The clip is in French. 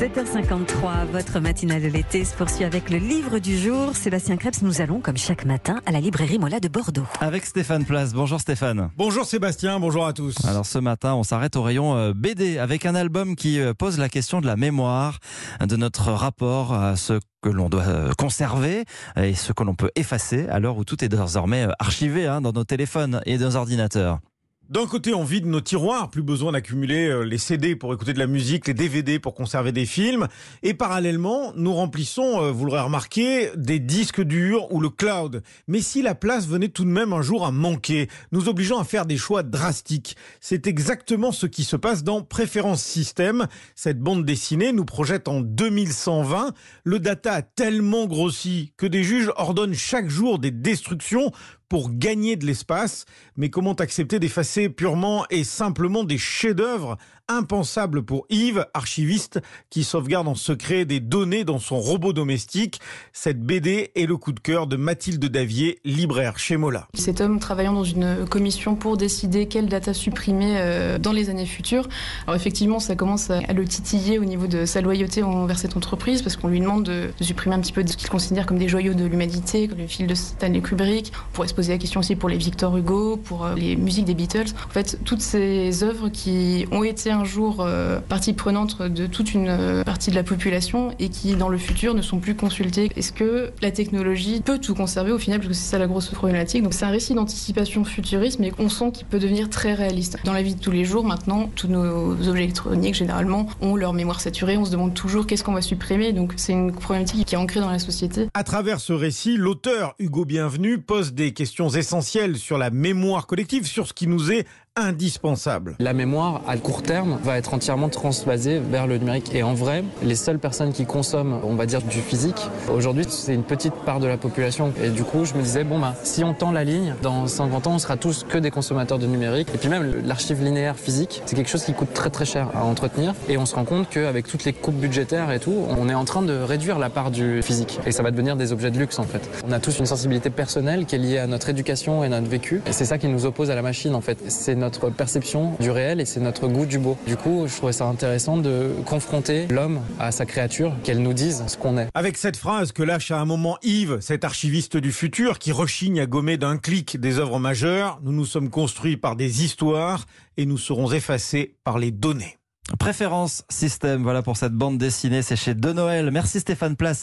7h53, votre matinale de l'été se poursuit avec le livre du jour. Sébastien Krebs, nous allons, comme chaque matin, à la librairie Mola de Bordeaux. Avec Stéphane Place. Bonjour Stéphane. Bonjour Sébastien, bonjour à tous. Alors ce matin, on s'arrête au rayon euh, BD avec un album qui euh, pose la question de la mémoire, de notre rapport à ce que l'on doit euh, conserver et ce que l'on peut effacer à l'heure où tout est désormais archivé hein, dans nos téléphones et dans nos ordinateurs. D'un côté, on vide nos tiroirs, plus besoin d'accumuler euh, les CD pour écouter de la musique, les DVD pour conserver des films. Et parallèlement, nous remplissons, euh, vous l'aurez remarqué, des disques durs ou le cloud. Mais si la place venait tout de même un jour à manquer, nous obligeant à faire des choix drastiques. C'est exactement ce qui se passe dans Préférence Système. Cette bande dessinée nous projette en 2120. Le data a tellement grossi que des juges ordonnent chaque jour des destructions pour gagner de l'espace. Mais comment accepter d'effacer purement et simplement des chefs-d'œuvre impensables pour Yves, archiviste, qui sauvegarde en secret des données dans son robot domestique? Cette BD est le coup de cœur de Mathilde Davier, libraire chez Mola. Cet homme travaillant dans une commission pour décider quelle data supprimer euh, dans les années futures. Alors effectivement, ça commence à le titiller au niveau de sa loyauté envers cette entreprise, parce qu'on lui demande de, supprimer un petit peu ce qu'il considère comme des joyaux de l'humanité, comme le fil de Stanley Kubrick. On poser la question aussi pour les Victor Hugo, pour euh, les musiques des Beatles. En fait, toutes ces œuvres qui ont été un jour euh, partie prenante de toute une euh, partie de la population et qui, dans le futur, ne sont plus consultées. Est-ce que la technologie peut tout conserver au final Parce que c'est ça la grosse problématique? Donc c'est un récit d'anticipation futuriste, mais on sent qu'il peut devenir très réaliste. Dans la vie de tous les jours, maintenant, tous nos objets électroniques, généralement, ont leur mémoire saturée. On se demande toujours qu'est-ce qu'on va supprimer. Donc c'est une problématique qui est ancrée dans la société. À travers ce récit, l'auteur Hugo Bienvenu pose des questions essentielles sur la mémoire collective, sur ce qui nous est indispensable. La mémoire, à court terme, va être entièrement transvasée vers le numérique. Et en vrai, les seules personnes qui consomment, on va dire, du physique, aujourd'hui, c'est une petite part de la population. Et du coup, je me disais, bon, bah, si on tend la ligne, dans 50 ans, on sera tous que des consommateurs de numérique. Et puis même, l'archive linéaire physique, c'est quelque chose qui coûte très très cher à entretenir. Et on se rend compte qu'avec toutes les coupes budgétaires et tout, on est en train de réduire la part du physique. Et ça va devenir des objets de luxe, en fait. On a tous une sensibilité personnelle qui est liée à notre éducation et notre vécu. Et c'est ça qui nous oppose à la machine, en fait. Notre perception du réel et c'est notre goût du beau. Du coup, je trouvais ça intéressant de confronter l'homme à sa créature, qu'elle nous dise ce qu'on est. Avec cette phrase que lâche à un moment Yves, cet archiviste du futur qui rechigne à gommer d'un clic des œuvres majeures, nous nous sommes construits par des histoires et nous serons effacés par les données. Préférence système, voilà pour cette bande dessinée, c'est chez De Noël. Merci Stéphane Place.